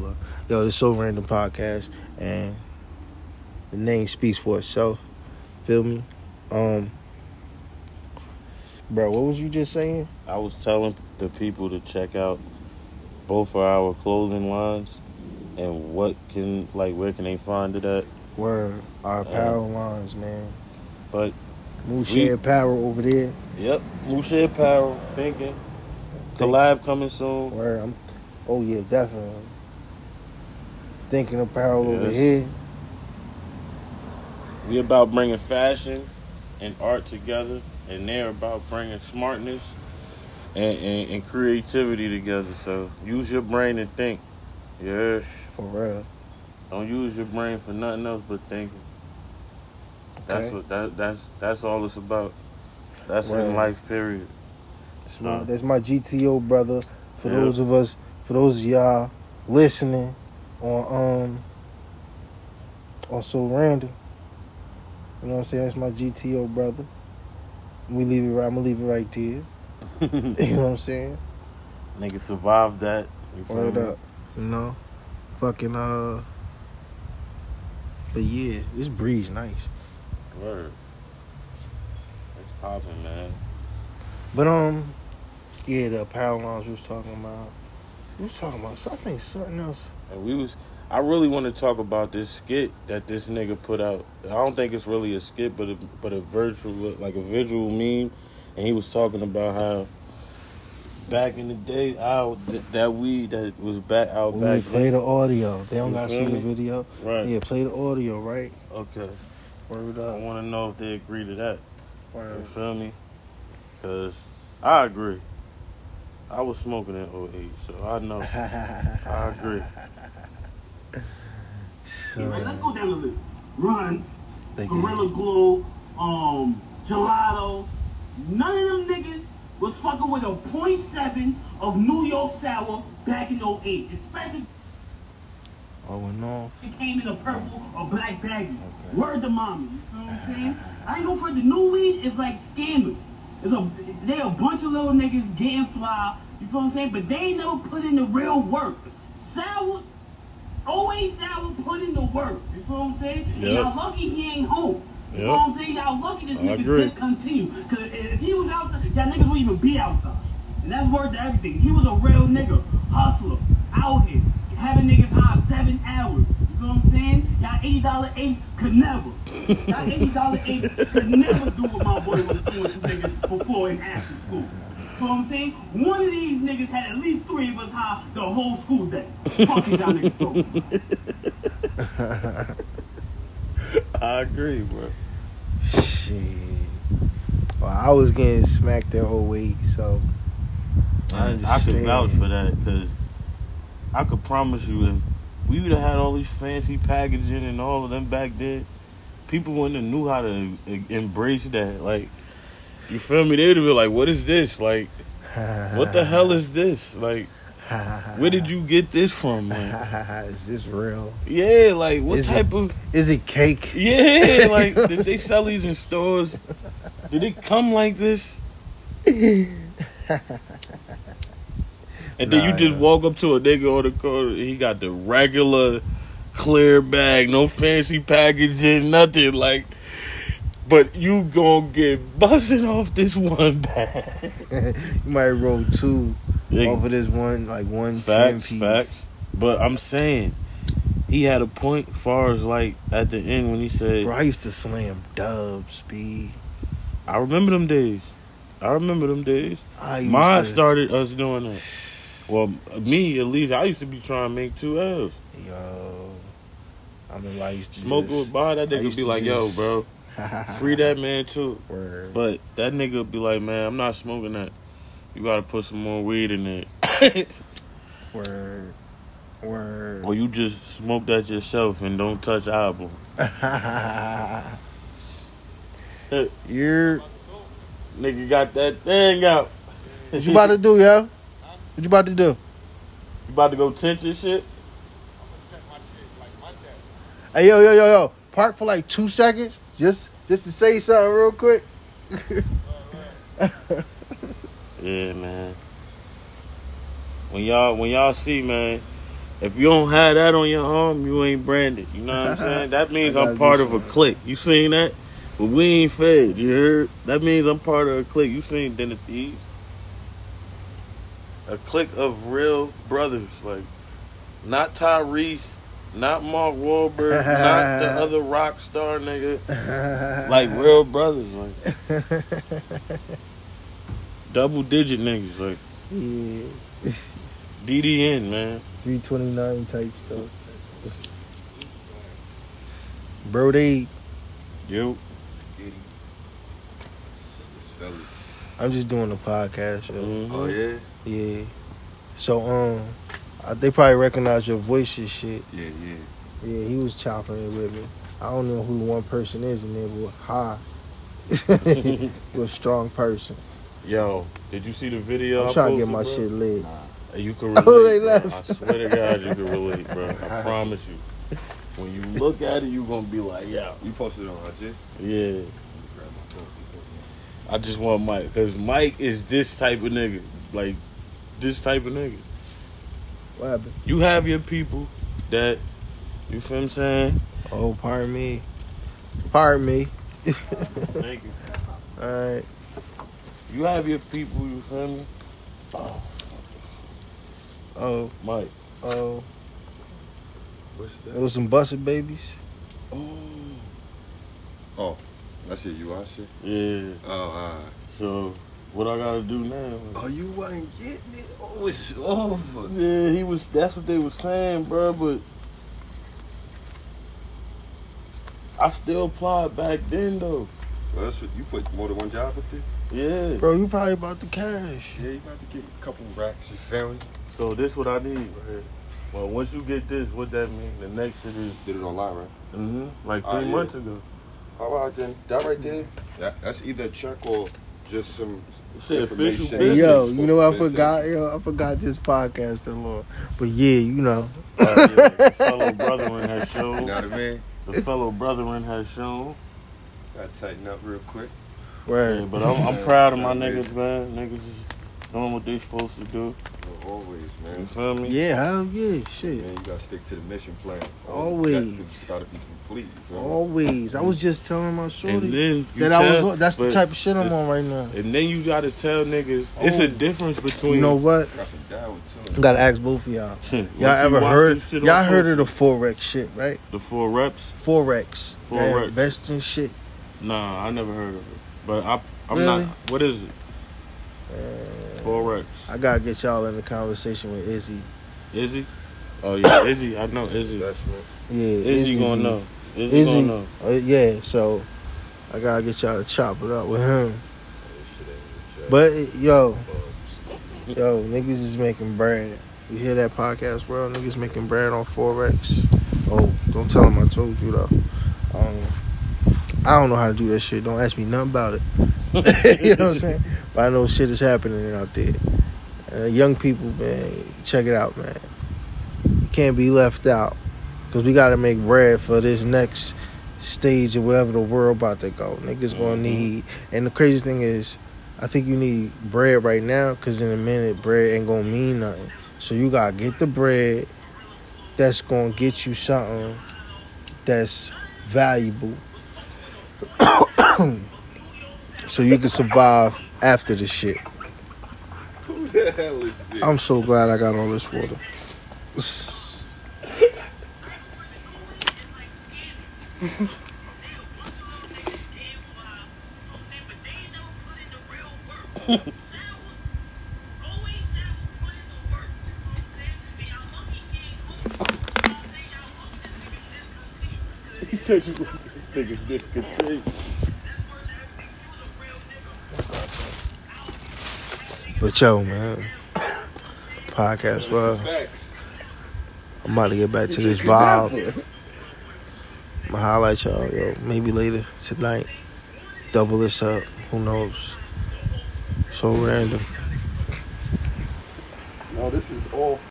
hold. Yo, this so random podcast, and the name speaks for itself. Feel me? Um, bro, what was you just saying? I was telling the people to check out both of our clothing lines and what can like where can they find it at. Word, our apparel lines, man. But Moose We- Apparel over there. yep, Musha Apparel thinking collab coming soon. Where I'm, oh yeah, definitely. Thinking apparel over here. We about bringing fashion and art together, and they're about bringing smartness and, and, and creativity together. So use your brain and think. Yes. For real. don't use your brain for nothing else but thinking. That's what that that's that's all it's about. That's Right. in life, period. That's my, Uh. that's my GTO brother. For Yeah. those of us, for those of y'all listening on um on so random. You know what I'm saying? That's my GTO brother. We leave it right. I'm gonna leave it right there. you know what I'm saying? Nigga survived that. Word up. You know, fucking uh. But yeah, this breeze nice. Word. It's popping, man. But um, yeah, the apparel lines we was talking about. We was talking about. I think something else. And we was I really want to talk about this skit that this nigga put out. I don't think it's really a skit, but a, but a virtual like a visual meme. And he was talking about how back in the day, out that, that weed that was back out We back. play the audio. They don't gotta see the video. right. Yeah, play the audio, right? Okay. Word I want to know if they agree to that. You feel me? Cause I agree. I was smoking in 08, so I know. I agree. So, Right, let's go down the list. Runtz, Thank you. Gorilla Glue, um, Gelato. None of them niggas was fucking with a .7 of New York Sour back in 08. Especially oh no. if it came in a purple or black baggie. Okay. Word to mommy. You know what I'm saying? I ain't go for it. The new weed is like scammers. It's a they a bunch of little niggas getting fly. You feel what I'm saying? But they ain't never put in the real work. Sour, always sour put in the work. You feel what I'm saying? And Yep. y'all lucky he ain't home. You Yep. feel what I'm saying? Y'all lucky this agree. discontinued. Cause if he was outside, y'all niggas wouldn't even be outside. And that's word to everything. He was a real nigga, hustler, out here, having niggas high seven hours. You feel what I'm saying? Y'all eighty dollar apes could never. Y'all eighty dollar apes could never do what my boy was doing to niggas before and after school. You feel what I'm saying? One of these niggas had at least three of us high the whole school day. Fuck is y'all niggas talking. I agree, bro. Shit. Well, I was getting smacked that whole week, so I I, I could vouch for that because I could promise you if we would have had all these fancy packaging and all of them back then, people wouldn't have knew how to embrace that. Like, you feel me? They'd have been like, "What is this? Like, what the hell is this? Like, where did you get this from, man? Is this real? Yeah, like, what Is it- type of Is it cake? yeah? Like, did they sell these in stores? Did it come like this? And then you just yeah. walk up to a nigga on the corner, he got the regular clear bag, no fancy packaging, nothing like. But you gonna get buzzing off this one bag. you might roll two Yeah. over this one, like one Facts, piece. facts. But I'm saying, he had a point far as like at the end when he said, Bro, I used to slam dubs, B. I remember them days. I remember them days. I used Mine to, started us doing that. Well, me at least, I used to be trying to make two L's. Yo, I mean, I used to Smoke just, would buy that nigga be like, yo, bro, free that man too. Word. But that nigga be like, man, I'm not smoking that. You gotta put some more weed in it. Word. Word. or you just smoke that yourself and don't touch album. You're Nigga got that thing out. what you about to do, yo? What you about to do? You about to go your shit? Hey, yo, yo, yo, yo. Park for like two seconds, just just to say something real quick. Yeah, man. When y'all when y'all see, man, If you don't have that on your arm, you ain't branded. You know what I'm saying? That means I'm part of a clique. You seen that? But we ain't fed. You heard? That means I'm part of a clique. You seen Dinner Thieves? A clique of real brothers, like not Tyrese, not Mark Wahlberg, not the other rock star nigga. Like real brothers, like double digit niggas, like yeah, DDN, man. three twenty nine type stuff. Bro, they. Yo, Skitty. This fellas. I'm just doing a podcast, yo. mhm. Oh yeah? Yeah. So um, I, they probably recognize your voice and shit. Yeah, yeah. Yeah, he was chopping it with me. I don't know who one person is and there, but high. You're a strong person. Yo, did you see the video? I'm trying to get my bro? shit lit. Nah, You can relate. Oh, they left. I swear to God, you can relate, bro. I promise you. When you look at it, you're gonna be like, yeah, You posted it on IG? yeah. Grab my phone. I just want Mike, cause Mike is this type of nigga, like this type of nigga. What happened? You have your people that, you feel what I'm saying? Oh, pardon me. Pardon me. Thank you. All right. You have your people, you feel me? Oh, Oh, Mike. oh. What's that? There was some busted babies. Oh. Oh. That's it, you watch it? Yeah. Oh, alright. So what I gotta do now? Oh, you wasn't getting it? Oh, it's over. Yeah, he was. That's what they were saying, bro. But I still applied back then, though. Well, that's what, you put more than one job up there? Yeah. Bro, you probably about the cash. Yeah, you about to get a couple racks, you feel me? So this what I need right here. Well, once you get this, what that mean? The next shit is Did it online, right? Mm-hmm. like three Oh, yeah. months ago. All right, then. That right there, that, that's either a check or just some information. Hey, yo, you know to I forgot, yo, I forgot this podcast, the Lord. But yeah, you know. Uh, yeah, fellow brethren has shown. You know shown. what I mean? The fellow brethren has shown. Gotta tighten up real quick. Right. Yeah, but I'm, I'm proud of my niggas, man. Niggas is doing what they supposed to do. Oh, always, You man. feel me? Yeah, hell yeah, shit. Man, you gotta stick to the mission plan. Always. Objectives gotta be complete. You feel me? Always. I was just telling my And shorty then you that I was. That's the type of shit I'm on right now. And then you gotta tell niggas it's a Oh. difference between You know what? Up and down I too. gotta ask both of y'all. Y'all you ever heard? this Y'all on heard of the social- forex shit, right? the four reps? Forex. That Forex. Investing shit. Nah, I never heard of it. But I, I'm Really? not. What is it? Uh, Forex. I gotta get y'all in the conversation with Izzy. Izzy? Oh yeah, Izzy. I know Izzy. Investment. Yeah, Izzy gonna know. Izzy, Izzy, gonna know. uh, yeah. So I gotta get y'all to chop it up with him. This shit ain't legit. But yo, yo, niggas is making bread. You hear that podcast, bro? Niggas making bread on forex. Oh, don't tell them I told you though. Um, I don't know how to do that shit. Don't ask me nothing about it. you know what I'm saying? But I know shit is happening out there. Uh, young people, man, check it out, man. You can't be left out because we got to make bread for this next stage of wherever the world about to go. Niggas gonna Mhm. need, and the crazy thing is, I think you need bread right now because in a minute bread ain't gonna mean nothing. So you gotta get the bread that's gonna get you something that's valuable, so you can survive after the shit. Who the hell is this? I'm so glad I got all this water. He said you get this niggas discontinued. But yo, man, podcast. Well, I'm about to get back to this vibe. I'ma highlight y'all, yo. Maybe later tonight. Double this up. Who knows? So random. No, this is all